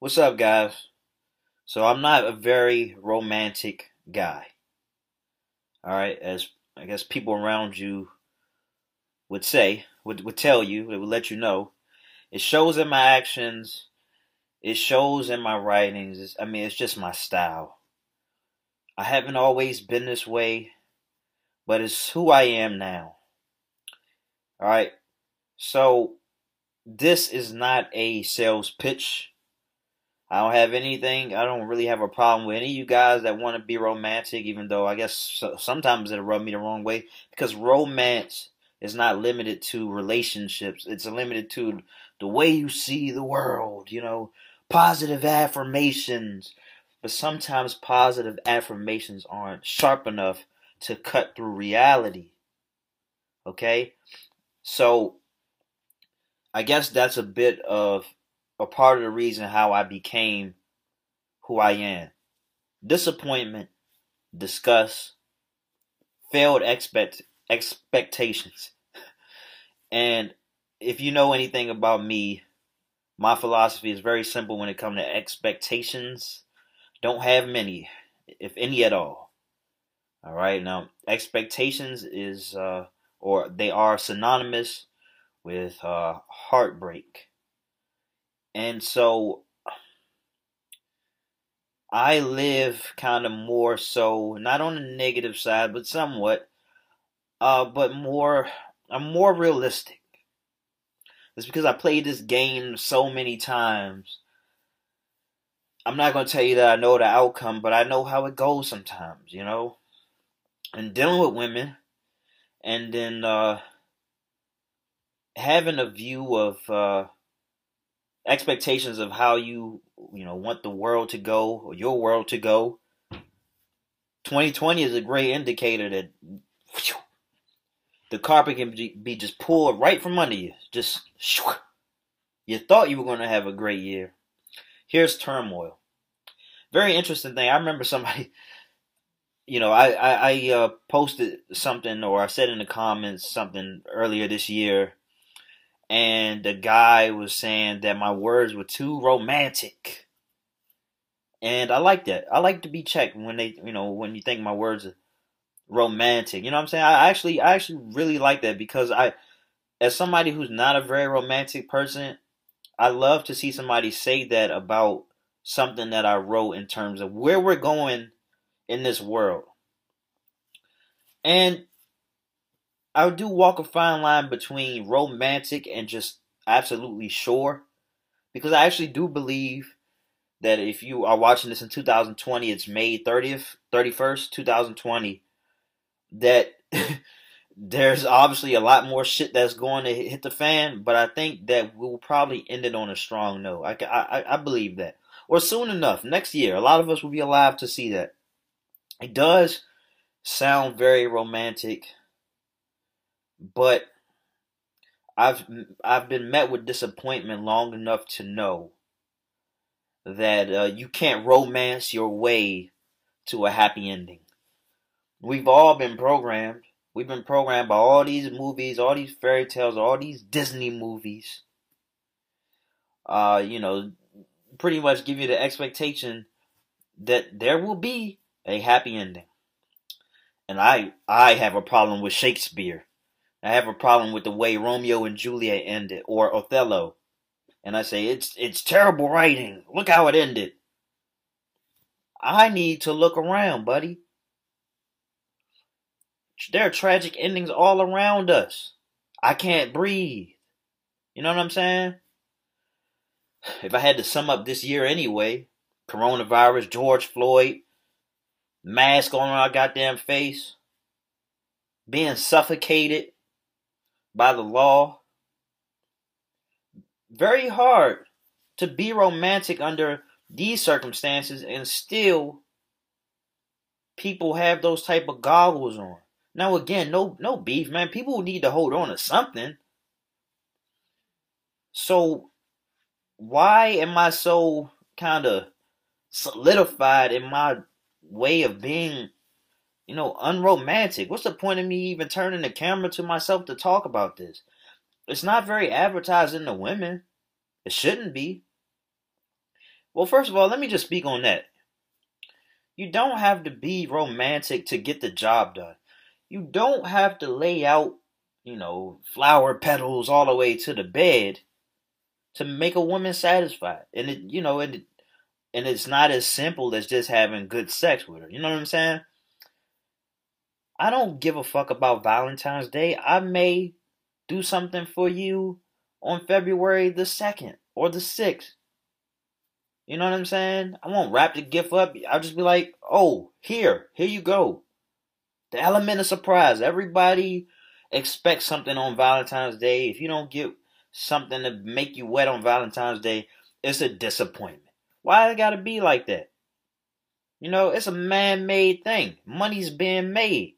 What's up, guys? So I'm not a very romantic guy. All right, as I guess people around you would say, would would tell you, it would let you know. It shows in my actions. It shows in my writings. It's, I mean, it's just my style. I haven't always been this way, but it's who I am now. All right. So this is not a sales pitch. I don't have anything. I don't really have a problem with any of you guys that want to be romantic, even though I guess sometimes it'll rub me the wrong way because romance is not limited to relationships. It's limited to the way you see the world, you know, positive affirmations. But sometimes positive affirmations aren't sharp enough to cut through reality. Okay? So I guess that's a bit of a part of the reason how I became who I am. Disappointment, disgust, failed expect expectations. And if you know anything about me, my philosophy is very simple when it comes to expectations. Don't have many, if any at all. All right, now expectations is uh, or they are synonymous with uh, heartbreak. And so I live kind of more so, not on the negative side, but somewhat, uh, but more, I'm more realistic. It's because I played this game so many times. I'm not going to tell you that I know the outcome, but I know how it goes sometimes, you know? And dealing with women, and then uh, having a view of uh, expectations of how you you know want the world to go or your world to go. 2020 is a great indicator that whew, the carpet can be just pulled right from under you. Just you thought you were going to have a great year. Here's turmoil. Very interesting thing. I remember somebody you know, I I, I uh, posted something or I said in the comments something earlier this year, and the guy was saying that my words were too romantic, and I like that. I like to be checked when they, you know, when you think my words are romantic. You know what I'm saying? I actually I actually really like that because I, as somebody who's not a very romantic person, I love to see somebody say that about something that I wrote in terms of where we're going in this world. And I do walk a fine line between romantic and just absolutely sure. Because I actually do believe that if you are watching this in 2020, it's May 30th, 31st, 2020, that there's obviously a lot more shit that's going to hit the fan, but I think that we'll probably end it on a strong note. I, I, I believe that. Or soon enough, next year, a lot of us will be alive to see that. It does sound very romantic, but I've I've been met with disappointment long enough to know that uh, you can't romance your way to a happy ending. We've all been programmed. We've been programmed by all these movies, all these fairy tales, all these Disney movies. Uh, you know, pretty much give you the expectation that there will be a happy ending. And I I have a problem with Shakespeare. I have a problem with the way Romeo and Juliet ended or Othello. And I say it's it's terrible writing. Look how it ended. I need to look around, buddy. There are tragic endings all around us. I can't breathe. You know what I'm saying? If I had to sum up this year anyway, coronavirus, George Floyd, mask on our goddamn face, being suffocated by the law. Very hard to be romantic under these circumstances and still people have those type of goggles on. Now again, no no beef, man. People need to hold on to something. So why am I so kind of solidified in my way of being, you know, unromantic. What's the point of me even turning the camera to myself to talk about this? It's not very advertising to women. It shouldn't be. Well, first of all, let me just speak on that. You don't have to be romantic to get the job done. You don't have to lay out, you know, flower petals all the way to the bed to make a woman satisfied. And it, you know, and and it's not as simple as just having good sex with her. You know what I'm saying? I don't give a fuck about Valentine's Day. I may do something for you on February the 2nd or the 6th. You know what I'm saying? I won't wrap the gift up. I'll just be like, oh, here, here you go. The element of surprise. Everybody expects something on Valentine's Day. If you don't get something to make you wet on Valentine's Day, it's a disappointment. Why it gotta be like that? You know, it's a man made thing. Money's being made.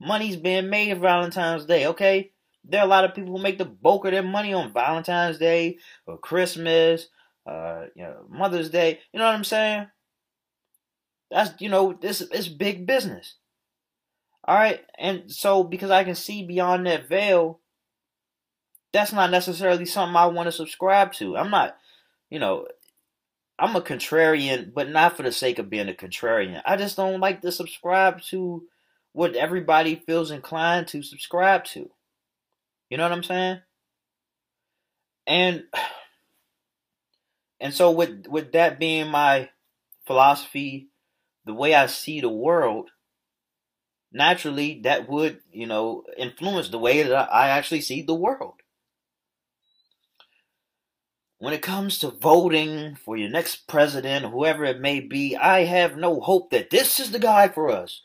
Money's being made Valentine's Day, okay? There are a lot of people who make the bulk of their money on Valentine's Day or Christmas, uh, you know, Mother's Day. You know what I'm saying? That's you know, this it's big business. All right, and so because I can see beyond that veil, that's not necessarily something I want to subscribe to. I'm not, you know, I'm a contrarian, but not for the sake of being a contrarian. I just don't like to subscribe to what everybody feels inclined to subscribe to. You know what I'm saying? And and so with with that being my philosophy, the way I see the world, naturally that would, you know, influence the way that I actually see the world. When it comes to voting for your next president, whoever it may be, I have no hope that this is the guy for us.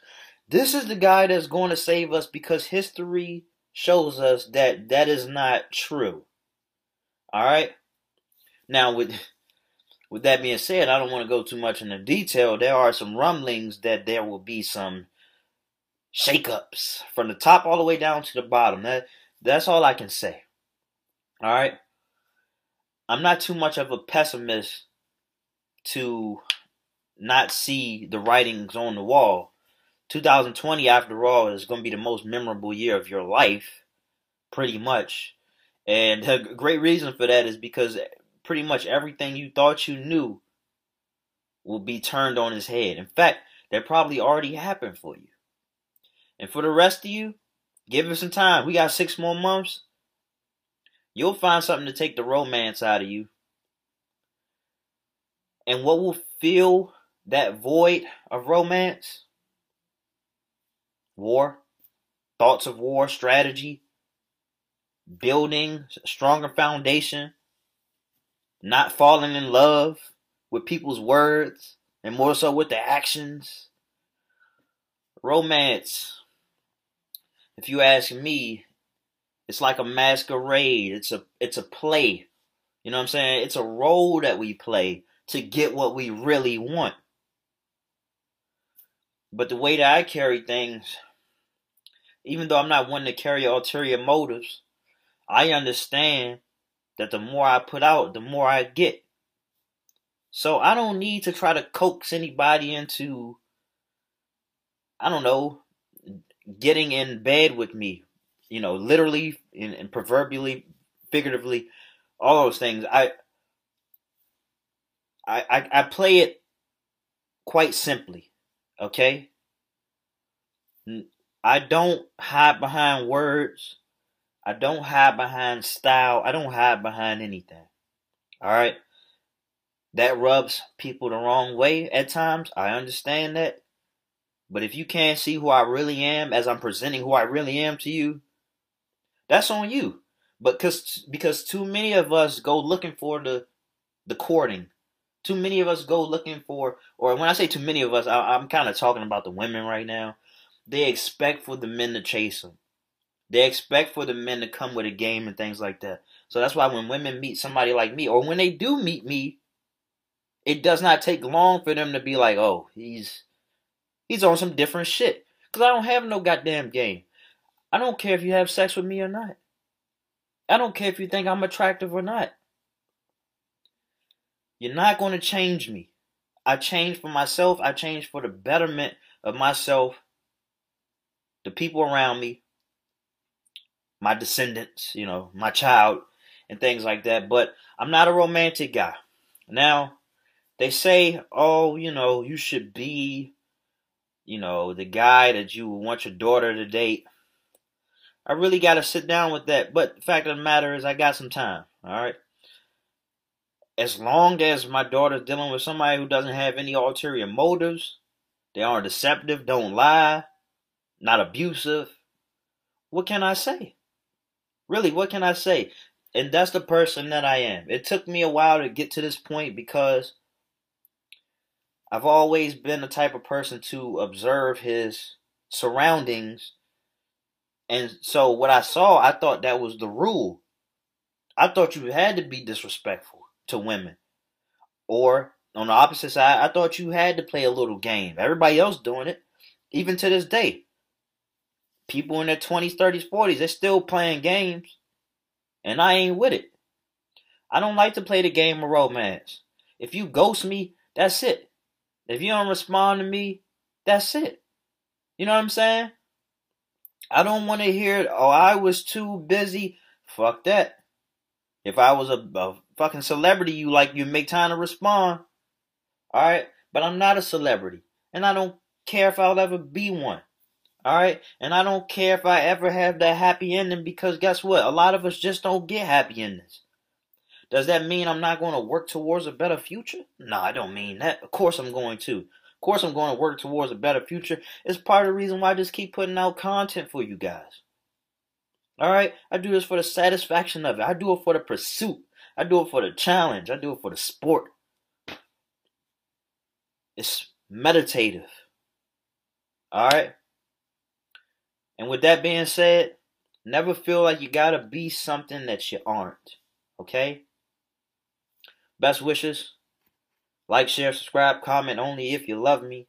This is the guy that's going to save us because history shows us that that is not true. All right? Now with with that being said, I don't want to go too much into detail. There are some rumblings that there will be some shakeups from the top all the way down to the bottom. That that's all I can say. All right? I'm not too much of a pessimist to not see the writings on the wall. 2020, after all, is going to be the most memorable year of your life, pretty much. And a great reason for that is because pretty much everything you thought you knew will be turned on its head. In fact, that probably already happened for you. And for the rest of you, give it some time. We got six more months. You'll find something to take the romance out of you. And what will fill that void of romance? War, thoughts of war, strategy, building a stronger foundation, not falling in love with people's words and more so with the actions. Romance, if you ask me, it's like a masquerade. It's a it's a play. You know what I'm saying? It's a role that we play to get what we really want. But the way that I carry things, even though I'm not one to carry ulterior motives, I understand that the more I put out, the more I get. So I don't need to try to coax anybody into, I don't know, getting in bed with me you know, literally and, and proverbially, figuratively, all those things. I, I, I play it quite simply, okay? I don't hide behind words. I don't hide behind style. I don't hide behind anything. All right? That rubs people the wrong way at times. I understand that. But if you can't see who I really am as I'm presenting who I really am to you, that's on you. But cause, because too many of us go looking for the the courting. Too many of us go looking for, or when I say too many of us, I, I'm kind of talking about the women right now. They expect for the men to chase them. They expect for the men to come with a game and things like that. So that's why when women meet somebody like me, or when they do meet me, it does not take long for them to be like, "Oh, he's he's on some different shit." Because I don't have no goddamn game. I don't care if you have sex with me or not. I don't care if you think I'm attractive or not. You're not going to change me. I change for myself. I change for the betterment of myself, the people around me, my descendants, you know, my child, and things like that. But I'm not a romantic guy. Now, they say, oh, you know, you should be, you know, the guy that you want your daughter to date. I really got to sit down with that. But the fact of the matter is, I got some time. All right. As long as my daughter's dealing with somebody who doesn't have any ulterior motives, they aren't deceptive, don't lie, not abusive, what can I say? Really, what can I say? And that's the person that I am. It took me a while to get to this point because I've always been the type of person to observe his surroundings. And so what I saw, I thought that was the rule. I thought you had to be disrespectful to women. Or on the opposite side, I thought you had to play a little game. Everybody else doing it, even to this day. People in their 20s, 30s, 40s, they're still playing games. And I ain't with it. I don't like to play the game of romance. If you ghost me, that's it. If you don't respond to me, that's it. You know what I'm saying? I don't want to hear, oh, I was too busy. Fuck that. If I was a, a fucking celebrity, you like, you make time to respond. Alright? But I'm not a celebrity. And I don't care if I'll ever be one. Alright? And I don't care if I ever have that happy ending because guess what? A lot of us just don't get happy endings. Does that mean I'm not going to work towards a better future? No, I don't mean that. Of course I'm going to. Of course I'm going to work towards a better future. It's part of the reason why I just keep putting out content for you guys. Alright? I do this for the satisfaction of it. I do it for the pursuit. I do it for the challenge. I do it for the sport. It's meditative. Alright? And with that being said, never feel like you gotta be something that you aren't. Okay? Best wishes. Like, share, subscribe, comment only if you love me.